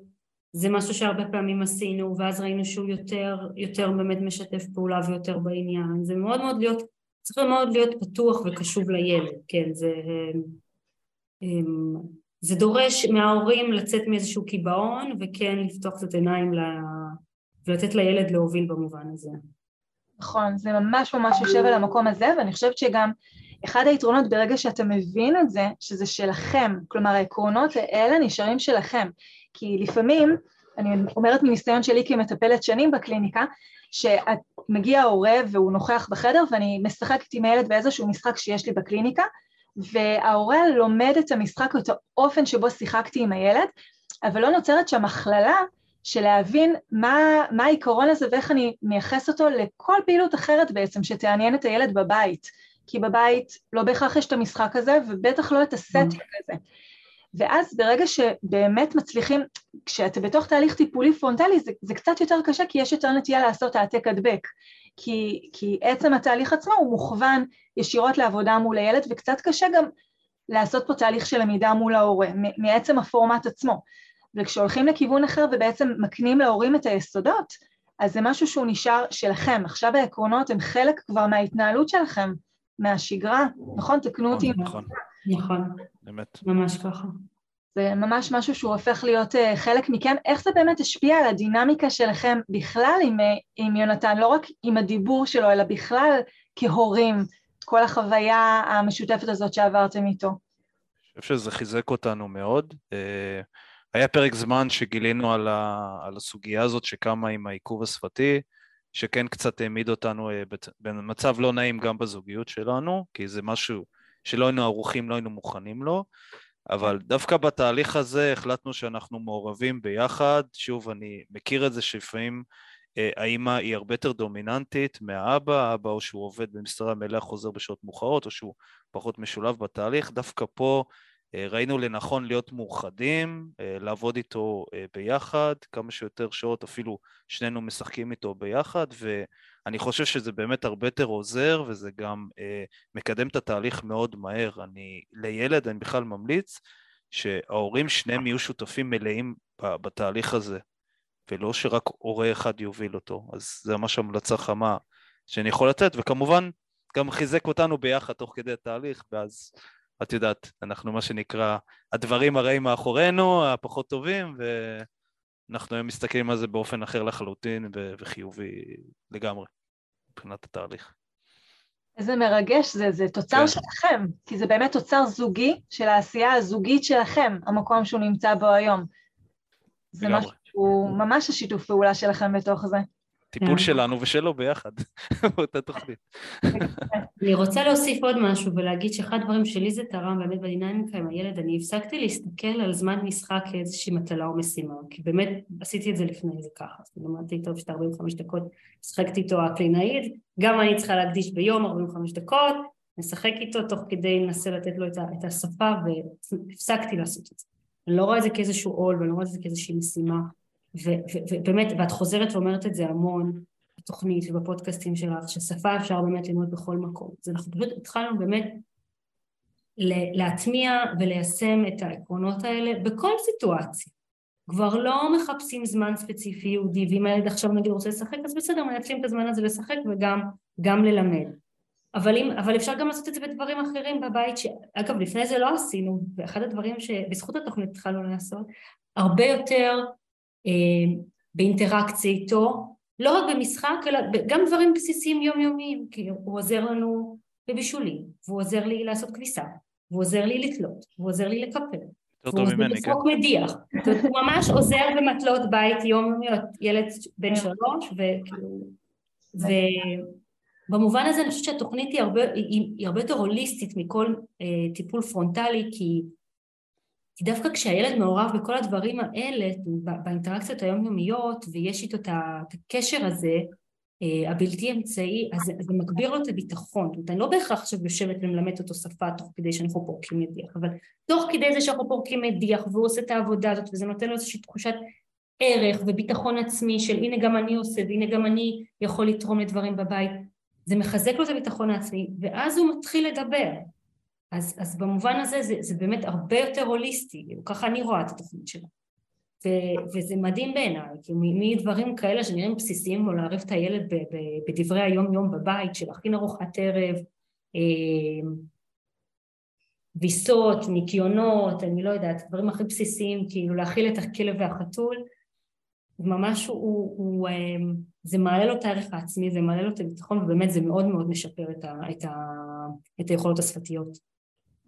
Speaker 2: זה משהו שהרבה פעמים עשינו, ואז ראינו שהוא יותר, יותר באמת משתף פעולה ויותר בעניין. זה מאוד מאוד להיות, צריך מאוד להיות פתוח וקשוב לילד, כן, זה... זה דורש מההורים לצאת מאיזשהו קיבעון וכן לפתוח קצת עיניים ל... ולתת לילד להוביל במובן הזה.
Speaker 1: נכון, זה ממש ממש יושב על המקום הזה, ואני חושבת שגם אחד היתרונות ברגע שאתה מבין את זה, שזה שלכם, כלומר העקרונות האלה נשארים שלכם, כי לפעמים, אני אומרת מניסיון שלי כמטפלת שנים בקליניקה, שמגיע ההורה והוא נוכח בחדר ואני משחקת עם הילד באיזשהו משחק שיש לי בקליניקה, וההורה לומד את המשחק או את האופן שבו שיחקתי עם הילד, אבל לא נוצרת שם הכללה של להבין מה, מה העיקרון הזה ואיך אני מייחס אותו לכל פעילות אחרת בעצם שתעניין את הילד בבית. כי בבית לא בהכרח יש את המשחק הזה, ובטח לא את הסטינג הזה. ואז ברגע שבאמת מצליחים, כשאתה בתוך תהליך טיפולי פרונטלי זה, זה קצת יותר קשה כי יש יותר נטייה לעשות העתק הדבק. כי, כי עצם התהליך עצמו הוא מוכוון ישירות לעבודה מול הילד וקצת קשה גם לעשות פה תהליך של למידה מול ההורה, מעצם הפורמט עצמו. וכשהולכים לכיוון אחר ובעצם מקנים להורים את היסודות, אז זה משהו שהוא נשאר שלכם. עכשיו העקרונות הם חלק כבר מההתנהלות שלכם, מהשגרה, נכון? תקנו אותי.
Speaker 2: נכון, נכון. באמת. ממש ככה.
Speaker 1: זה ממש משהו שהוא הופך להיות uh, חלק מכם. איך זה באמת השפיע על הדינמיקה שלכם בכלל עם, uh, עם יונתן, לא רק עם הדיבור שלו, אלא בכלל כהורים, כל החוויה המשותפת הזאת שעברתם איתו?
Speaker 3: אני חושב שזה חיזק אותנו מאוד. Uh, היה פרק זמן שגילינו על, ה, על הסוגיה הזאת שקמה עם העיכוב השפתי, שכן קצת העמיד אותנו במצב לא נעים גם בזוגיות שלנו, כי זה משהו שלא היינו ערוכים, לא היינו מוכנים לו, אבל דווקא בתהליך הזה החלטנו שאנחנו מעורבים ביחד. שוב, אני מכיר את זה שלפעמים אה, האימא היא הרבה יותר דומיננטית מהאבא, האבא או שהוא עובד במשרה מלאה חוזר בשעות מאוחרות, או שהוא פחות משולב בתהליך. דווקא פה אה, ראינו לנכון להיות מאוחדים, אה, לעבוד איתו אה, ביחד, כמה שיותר שעות, אפילו שנינו משחקים איתו ביחד, ואני חושב שזה באמת הרבה יותר עוזר, וזה גם מקדם את התהליך מאוד מהר. אני, לילד אני בכלל ממליץ שההורים שניהם יהיו שותפים מלאים בתהליך הזה, ולא שרק הורה אחד יוביל אותו. אז זה ממש המלצה חמה שאני יכול לתת, וכמובן גם חיזק אותנו ביחד תוך כדי התהליך, ואז את יודעת, אנחנו מה שנקרא, הדברים הרעים מאחורינו, הפחות טובים, ואנחנו היום מסתכלים על זה באופן אחר לחלוטין וחיובי לגמרי, מבחינת התהליך.
Speaker 1: איזה מרגש זה, זה תוצר כן. שלכם, כי זה באמת תוצר זוגי של העשייה הזוגית שלכם, המקום שהוא נמצא בו היום. זה לגמרי. משהו, ממש השיתוף פעולה שלכם בתוך זה.
Speaker 3: טיפול כן. שלנו ושלו ביחד, *laughs* באותה תוכנית.
Speaker 2: אני רוצה להוסיף עוד משהו ולהגיד שאחד הדברים שלי זה תרם באמת בדינמיקה עם הילד, אני הפסקתי להסתכל על זמן משחק כאיזושהי מטלה או משימה, כי באמת עשיתי את זה לפני זה ככה, אז למדתי איתו בשביל 45 דקות, משחקתי איתו הקלינאית, גם אני צריכה להקדיש ביום 45 דקות, נשחק איתו תוך כדי לנסה לתת לו את השפה והפסקתי לעשות את זה. אני לא רואה את זה כאיזשהו עול ואני לא רואה את זה כאיזושהי משימה ובאמת, ואת חוזרת ואומרת את זה המון בתוכנית ובפודקאסטים שלך, ששפה אפשר באמת ללמוד בכל מקום. אז אנחנו פשוט התחלנו באמת להטמיע וליישם את העקרונות האלה בכל סיטואציה. כבר לא מחפשים זמן ספציפי יהודי, ואם הילד עכשיו נגיד רוצה לשחק, אז בסדר, מנצלים את הזמן הזה לשחק וגם ללמד. אבל, אם, אבל אפשר גם לעשות את זה בדברים אחרים בבית, שאגב לפני זה לא עשינו, ואחד הדברים שבזכות התוכנית התחלנו לעשות, הרבה יותר באינטראקציה איתו, לא רק במשחק, אלא גם דברים בסיסיים יומיומיים, כי הוא עוזר לנו בבישולים, והוא עוזר לי לעשות כביסה, והוא עוזר לי לתלות, והוא עוזר לי לקפל, והוא עוזר לי לפרוק כן. מדיח, הוא ממש עוזר במטלות בית יומיומיות, ילד בן כן. שלוש, וכאילו, ובמובן הזה אני חושבת שהתוכנית היא הרבה, היא, היא הרבה יותר הוליסטית מכל אה, טיפול פרונטלי, כי כי דווקא כשהילד מעורב בכל הדברים האלה, באינטראקציות היומיומיות, ויש איתו את הקשר הזה, אה, הבלתי אמצעי, אז זה מגביר לו את הביטחון. זאת אומרת, אני לא בהכרח עכשיו יושבת ומלמדת אותו שפה תוך כדי שאנחנו פורקים מדיח, אבל תוך כדי זה שאנחנו פורקים מדיח והוא עושה את העבודה הזאת וזה נותן לו איזושהי תחושת ערך וביטחון עצמי של הנה גם אני עושה והנה גם אני יכול לתרום לדברים בבית, זה מחזק לו את הביטחון העצמי ואז הוא מתחיל לדבר אז, אז במובן הזה זה, זה באמת הרבה יותר הוליסטי, ככה אני רואה את התוכנית שלו. ו, וזה מדהים בעיניי, כי מדברים כאלה שנראים בסיסיים, או לערב את הילד ב, ב, בדברי היום יום בבית, של להכין ארוחת ערב, אה, ויסות, ניקיונות, אני לא יודעת, דברים הכי בסיסיים, כאילו להכיל את הכלב והחתול, ממש הוא, הוא, אה, זה מעלה לו את הערך העצמי, זה מעלה לו את הביטחון, ובאמת זה מאוד מאוד משפר את, ה, את, ה, את היכולות השפתיות.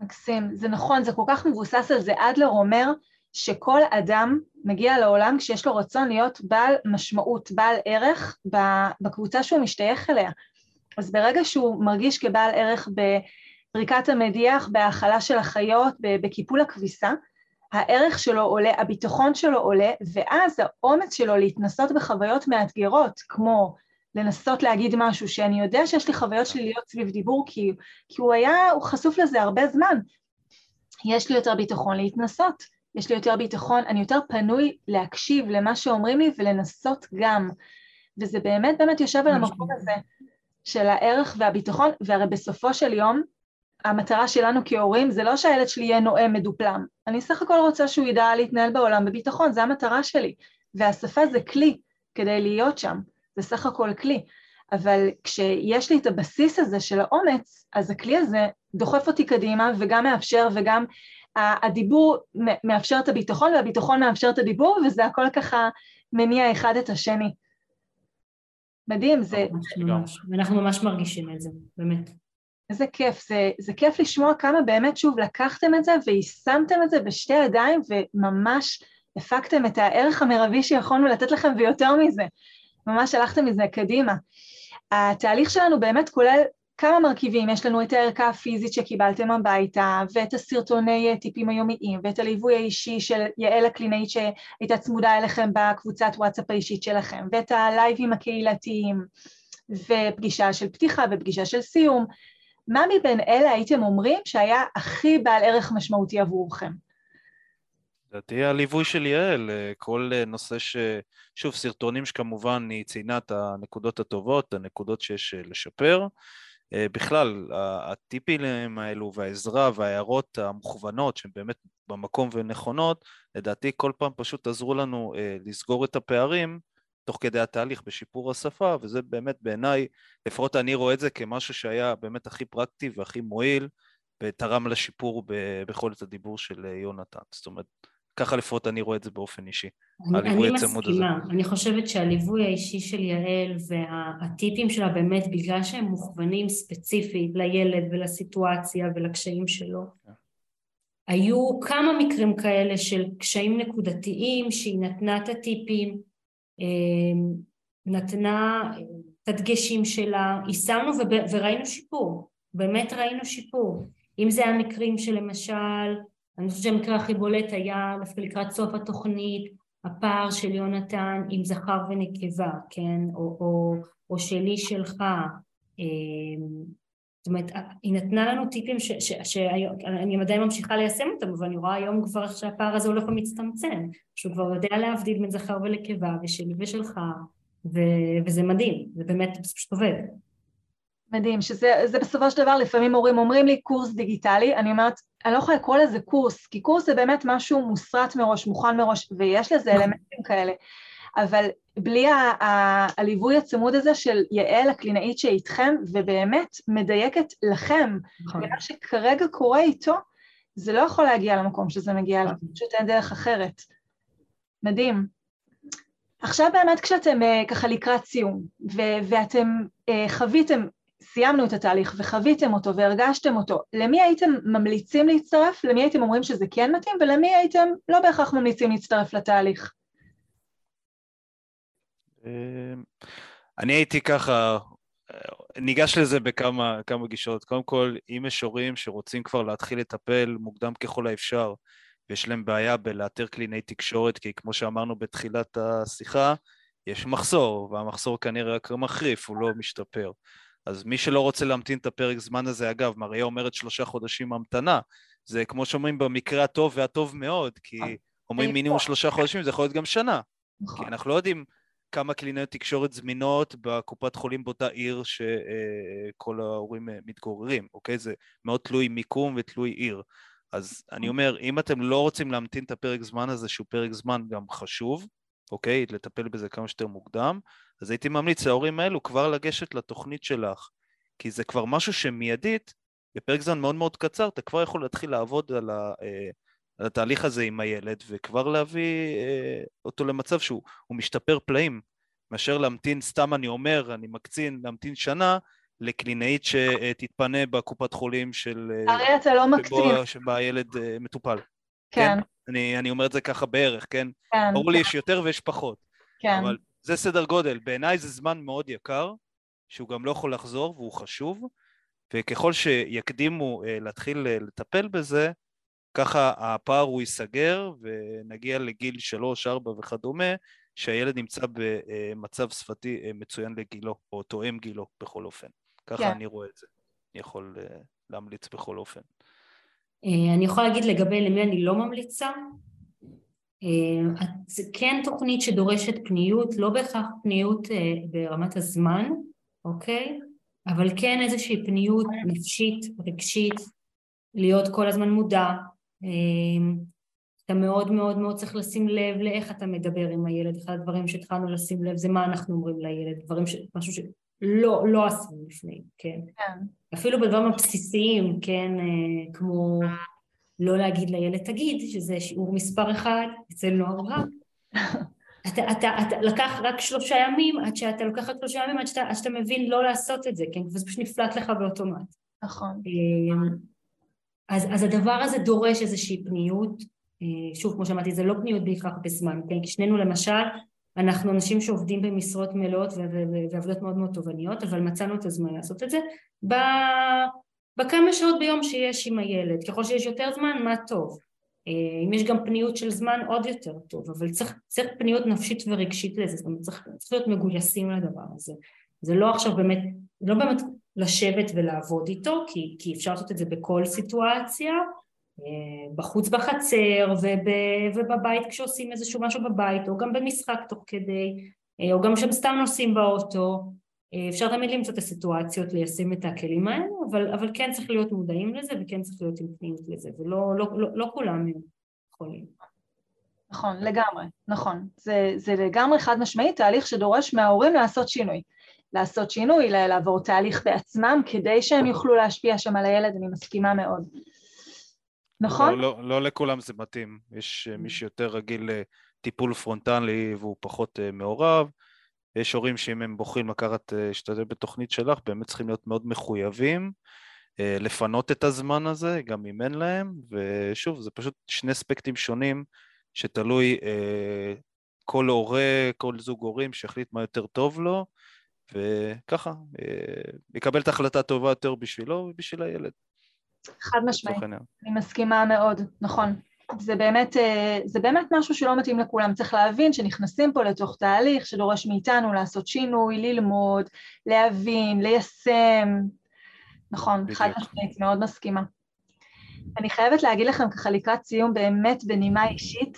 Speaker 1: מקסים, זה נכון, זה כל כך מבוסס על זה. אדלר אומר שכל אדם מגיע לעולם כשיש לו רצון להיות בעל משמעות, בעל ערך בקבוצה שהוא משתייך אליה. אז ברגע שהוא מרגיש כבעל ערך בפריקת המדיח, בהאכלה של החיות, בקיפול הכביסה, הערך שלו עולה, הביטחון שלו עולה, ואז האומץ שלו להתנסות בחוויות מאתגרות, כמו לנסות להגיד משהו שאני יודע שיש לי חוויות שליליות סביב דיבור, כי, כי הוא היה, הוא חשוף לזה הרבה זמן. יש לי יותר ביטחון להתנסות, יש לי יותר ביטחון, אני יותר פנוי להקשיב למה שאומרים לי ולנסות גם. וזה באמת באמת יושב על המקום הזה של הערך והביטחון, והרי בסופו של יום, המטרה שלנו כהורים זה לא שהילד שלי יהיה נואם מדופלם, אני סך הכל רוצה שהוא ידע להתנהל בעולם בביטחון, זו המטרה שלי. והשפה זה כלי כדי להיות שם, זה סך הכל כלי. אבל כשיש לי את הבסיס הזה של האומץ, אז הכלי הזה דוחף אותי קדימה וגם מאפשר וגם הדיבור מאפשר את הביטחון והביטחון מאפשר את הדיבור וזה הכל ככה מניע אחד את השני. מדהים, זה...
Speaker 2: ממש, ואנחנו ממש מרגישים את זה, באמת.
Speaker 1: איזה כיף, זה, זה כיף לשמוע כמה באמת שוב לקחתם את זה ויישמתם את זה בשתי ידיים וממש הפקתם את הערך המרבי שיכולנו לתת לכם ויותר מזה, ממש הלכתם מזה קדימה. התהליך שלנו באמת כולל כמה מרכיבים, יש לנו את הערכה הפיזית שקיבלתם הביתה, ואת הסרטוני טיפים היומיים, ואת הליווי האישי של יעל הקלינאית שהייתה צמודה אליכם בקבוצת וואטסאפ האישית שלכם, ואת הלייבים הקהילתיים, ופגישה של פתיחה ופגישה של סיום, מה מבין אלה הייתם אומרים שהיה הכי בעל ערך משמעותי עבורכם?
Speaker 3: לדעתי הליווי של יעל, אה, כל אה, נושא ש... שוב, סרטונים שכמובן היא ציינה את הנקודות הטובות, הנקודות שיש אה, לשפר. בכלל, הטיפים האלו והעזרה וההערות המוכוונות שהן באמת במקום ונכונות, לדעתי כל פעם פשוט עזרו לנו לסגור את הפערים תוך כדי התהליך בשיפור השפה, וזה באמת בעיניי, לפחות אני רואה את זה כמשהו שהיה באמת הכי פרקטי והכי מועיל, ותרם לשיפור ביכולת הדיבור של יונתן. זאת אומרת, ככה לפחות אני רואה את זה באופן אישי.
Speaker 2: אני, אני מסכימה, הזה. אני חושבת שהליווי האישי של יעל והטיפים שלה באמת, בגלל שהם מוכוונים ספציפית לילד ולסיטואציה ולקשיים שלו, yeah. כן. היו כמה מקרים כאלה של קשיים נקודתיים שהיא נתנה את הטיפים, אמ, נתנה את הדגשים שלה, יישמנו וראינו שיפור, באמת ראינו שיפור. אם זה המקרים שלמשל, אני חושבת שהמקרה הכי בולט היה דווקא לקראת סוף התוכנית, הפער של יונתן עם זכר ונקבה, כן, או, או, או שלי שלך, אמ, זאת אומרת, היא נתנה לנו טיפים שאני עדיין ממשיכה ליישם אותם, אבל אני רואה היום כבר שהפער הזה הולך ומצטמצם, שהוא כבר יודע להבדיל בין זכר ולקבה, ושלי ושלך, ו- וזה מדהים, זה באמת פשוט עובד.
Speaker 1: מדהים, שזה בסופו של דבר לפעמים הורים אומרים לי קורס דיגיטלי, אני אומרת, אני לא יכולה לקרוא לזה קורס, כי קורס זה באמת משהו מוסרט מראש, מוכן מראש, ויש לזה נכון. אלמנטים כאלה. אבל בלי הליווי הצמוד הזה של יעל הקלינאית שאיתכם, ובאמת מדייקת לכם, נכון. ומה שכרגע קורה איתו, זה לא יכול להגיע למקום שזה מגיע אליו, נכון. פשוט אין דרך אחרת. מדהים. עכשיו באמת כשאתם uh, ככה לקראת סיום, ואתם uh, חוויתם, סיימנו את התהליך וחוויתם אותו והרגשתם אותו, למי הייתם ממליצים להצטרף? למי הייתם אומרים שזה כן מתאים? ולמי הייתם לא בהכרח ממליצים להצטרף לתהליך?
Speaker 3: אמ, אני הייתי ככה, ניגש לזה בכמה גישות. קודם כל, אם יש הורים שרוצים כבר להתחיל לטפל מוקדם ככל האפשר, ויש להם בעיה בלאתר קלינאי תקשורת, כי כמו שאמרנו בתחילת השיחה, יש מחסור, והמחסור כנראה רק מחריף, הוא לא משתפר. אז מי שלא רוצה להמתין את הפרק זמן הזה, אגב, מריה אומרת שלושה חודשים המתנה, זה כמו שאומרים במקרה הטוב והטוב מאוד, כי אה, אומרים מינימום שלושה חודשים, זה יכול להיות גם שנה. נכון. כי אנחנו לא יודעים כמה קלינאיות תקשורת זמינות בקופת חולים באותה עיר שכל ההורים מתגוררים, אוקיי? זה מאוד תלוי מיקום ותלוי עיר. אז אני אומר, אם אתם לא רוצים להמתין את הפרק זמן הזה, שהוא פרק זמן גם חשוב, אוקיי? לטפל בזה כמה שיותר מוקדם, אז הייתי ממליץ להורים האלו כבר לגשת לתוכנית שלך, כי זה כבר משהו שמיידית, בפרק זמן מאוד מאוד קצר, אתה כבר יכול להתחיל לעבוד על, ה, אה, על התהליך הזה עם הילד, וכבר להביא אה, אותו למצב שהוא משתפר פלאים מאשר להמתין, סתם אני אומר, אני מקצין, להמתין שנה לקלינאית שתתפנה בקופת חולים של...
Speaker 1: הרי אתה לא מקצין.
Speaker 3: שבה הילד מטופל.
Speaker 1: כן. כן?
Speaker 3: אני, אני אומר את זה ככה בערך, כן?
Speaker 1: כן.
Speaker 3: ברור לי יש יותר ויש פחות.
Speaker 1: כן.
Speaker 3: אבל זה סדר גודל. בעיניי זה זמן מאוד יקר, שהוא גם לא יכול לחזור והוא חשוב, וככל שיקדימו uh, להתחיל uh, לטפל בזה, ככה הפער הוא ייסגר ונגיע לגיל שלוש, ארבע וכדומה, שהילד נמצא במצב שפתי uh, מצוין לגילו, או תואם גילו בכל אופן. ככה כן. אני רואה את זה. אני יכול uh, להמליץ בכל אופן.
Speaker 2: אני יכולה להגיד לגבי למי אני לא ממליצה, זה כן תוכנית שדורשת פניות, לא בהכרח פניות ברמת הזמן, אוקיי? אבל כן איזושהי פניות נפשית, רגשית, להיות כל הזמן מודע. אתה מאוד מאוד מאוד צריך לשים לב לאיך אתה מדבר עם הילד. אחד הדברים שהתחלנו לשים לב זה מה אנחנו אומרים לילד, דברים ש... משהו שלא לא עשינו לפני, כן? כן. אפילו בדברים הבסיסיים, כן, אה, כמו לא להגיד לילד תגיד, שזה שיעור מספר אחד אצל נוער רב. *laughs* אתה, אתה, אתה לקח רק שלושה ימים, עד שאתה לוקח רק שלושה ימים עד שאתה, עד שאתה מבין לא לעשות את זה, כן? וזה פשוט נפלט לך באוטומט.
Speaker 1: נכון.
Speaker 2: אמ, אז, אז הדבר הזה דורש איזושהי פניות, אה, שוב, כמו שאמרתי, זה לא פניות בהכרח בזמן, כן? כי שנינו למשל, אנחנו אנשים שעובדים במשרות מלאות ועבודות מאוד מאוד תובעניות, אבל מצאנו את הזמן לעשות את זה בכמה שעות ביום שיש עם הילד. ככל שיש יותר זמן, מה טוב. אה, אם יש גם פניות של זמן עוד יותר טוב, אבל צריך, צריך פניות נפשית ורגשית לזה, זאת אומרת צריך, צריך להיות מגויסים לדבר הזה. זה לא עכשיו באמת, לא באמת לשבת ולעבוד איתו, כי, כי אפשר לעשות את זה בכל סיטואציה, בחוץ בחצר וב, ובבית כשעושים איזשהו משהו בבית, או גם במשחק תוך כדי, אה, או גם כשהם סתם נוסעים באוטו, אפשר תמיד למצוא את הסיטואציות ליישם את הכלים האלה, אבל, אבל כן צריך להיות מודעים לזה וכן צריך להיות עם פניות לזה, ולא לא, לא, לא כולם יכולים.
Speaker 1: נכון, לגמרי, נכון. זה, זה לגמרי חד משמעי תהליך שדורש מההורים לעשות שינוי. לעשות שינוי, לעבור תהליך בעצמם, כדי שהם יוכלו להשפיע שם על הילד, אני מסכימה מאוד. נכון?
Speaker 3: לא, לא, לא לכולם זה מתאים. יש מי שיותר רגיל לטיפול פרונטלי והוא פחות אה, מעורב, יש הורים שאם הם בוחרים לקחת, אה, להשתתף בתוכנית שלך, באמת צריכים להיות מאוד מחויבים, אה, לפנות את הזמן הזה, גם אם אין להם, ושוב, זה פשוט שני אספקטים שונים, שתלוי אה, כל הורה, כל זוג הורים שיחליט מה יותר טוב לו, וככה, יקבל את ההחלטה הטובה יותר בשבילו ובשביל הילד.
Speaker 1: חד משמעית, אני מסכימה מאוד, נכון. זה באמת, אה, זה באמת משהו שלא מתאים לכולם. צריך להבין שנכנסים פה לתוך תהליך שדורש מאיתנו לעשות שינוי, ללמוד, להבין, ליישם. נכון, חד משמעית, מאוד מסכימה. אני חייבת להגיד לכם ככה לקראת סיום באמת בנימה אישית,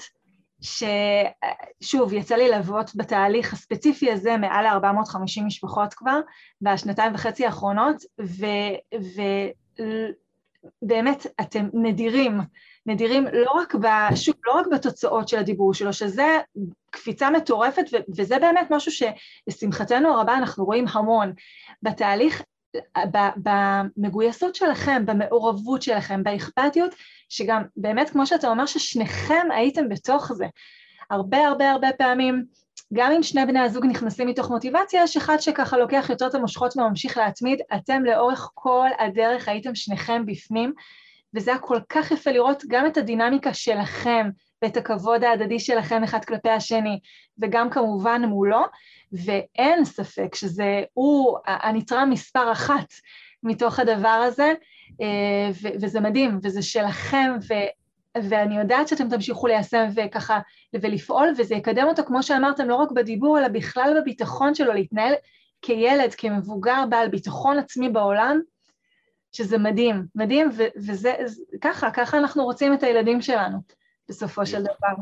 Speaker 1: ששוב, יצא לי ללוות בתהליך הספציפי הזה מעל ל-450 משפחות כבר, בשנתיים וחצי האחרונות, ובאמת, אתם נדירים. נדירים לא רק, ב, שוב, לא רק בתוצאות של הדיבור שלו, שזה קפיצה מטורפת, ו, וזה באמת משהו שלשמחתנו הרבה אנחנו רואים המון. בתהליך, במגויסות שלכם, במעורבות שלכם, באכפתיות, שגם באמת, כמו שאתה אומר, ששניכם הייתם בתוך זה. הרבה הרבה הרבה פעמים, גם אם שני בני הזוג נכנסים מתוך מוטיבציה, יש אחד שככה לוקח יותר את המושכות וממשיך להתמיד, אתם לאורך כל הדרך הייתם שניכם בפנים, וזה היה כל כך יפה לראות גם את הדינמיקה שלכם ואת הכבוד ההדדי שלכם אחד כלפי השני, וגם כמובן מולו, ואין ספק שזה הוא הנתרם מספר אחת מתוך הדבר הזה, אה, וזה מדהים, וזה שלכם. ואני יודעת שאתם תמשיכו ליישם וככה, ולפעול, וזה יקדם אותו, כמו שאמרתם, לא רק בדיבור, אלא בכלל בביטחון שלו, להתנהל כילד, כמבוגר בעל ביטחון עצמי בעולם, שזה מדהים, מדהים, ו- וזה ככה, ככה אנחנו רוצים את הילדים שלנו, בסופו של דבר.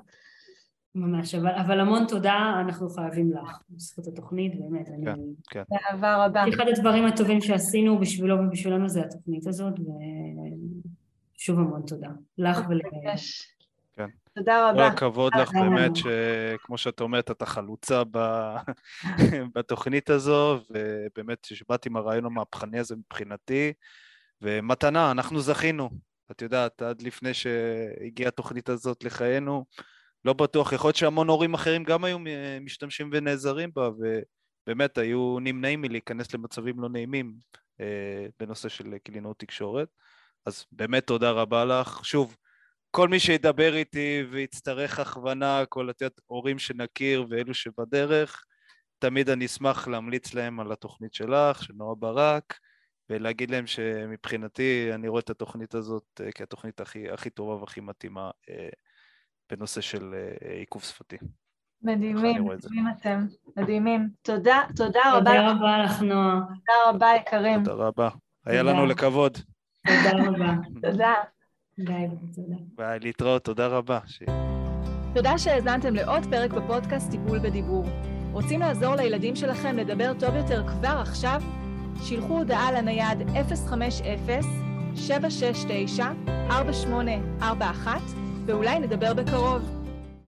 Speaker 2: ממש, אבל, אבל המון תודה אנחנו חייבים לך, בזכות התוכנית, באמת, אני... כן,
Speaker 1: כן. באהבה רבה.
Speaker 2: אחד הדברים הטובים שעשינו בשבילו ובשבילנו זה התוכנית הזאת, ושוב המון תודה. לך ול...
Speaker 1: כן. תודה רבה.
Speaker 3: כל הכבוד לך באמת, שכמו שאת אומרת, את החלוצה *laughs* בתוכנית הזו, ובאמת שבאת עם הרעיון המהפכני הזה מבחינתי. ומתנה, אנחנו זכינו. את יודעת, עד לפני שהגיעה התוכנית הזאת לחיינו, לא בטוח, יכול להיות שהמון הורים אחרים גם היו משתמשים ונעזרים בה, ובאמת היו נמנעים מלהיכנס למצבים לא נעימים אה, בנושא של קלינאות תקשורת. אז באמת תודה רבה לך. שוב, כל מי שידבר איתי ויצטרך הכוונה, כל לתת הורים שנכיר ואלו שבדרך, תמיד אני אשמח להמליץ להם על התוכנית שלך, של נועה ברק, ולהגיד להם שמבחינתי אני רואה את התוכנית הזאת אה, כתוכנית הכי, הכי טובה והכי מתאימה אה, בנושא של אה, עיכוב שפתי.
Speaker 1: מדהימים, מדהימים אתם, מדהימים. תודה, תודה רבה.
Speaker 2: תודה רבה לך, נועה.
Speaker 1: תודה רבה, יקרים.
Speaker 3: תודה רבה. היה לנו לכבוד.
Speaker 2: תודה רבה.
Speaker 1: תודה.
Speaker 2: ביי, תודה.
Speaker 3: ביי, להתראות, תודה רבה.
Speaker 1: תודה שהאזנתם לעוד פרק בפודקאסט טיפול בדיבור. רוצים לעזור לילדים שלכם לדבר טוב יותר כבר עכשיו? שילחו הודעה לנייד 050-769-4841 ואולי נדבר בקרוב.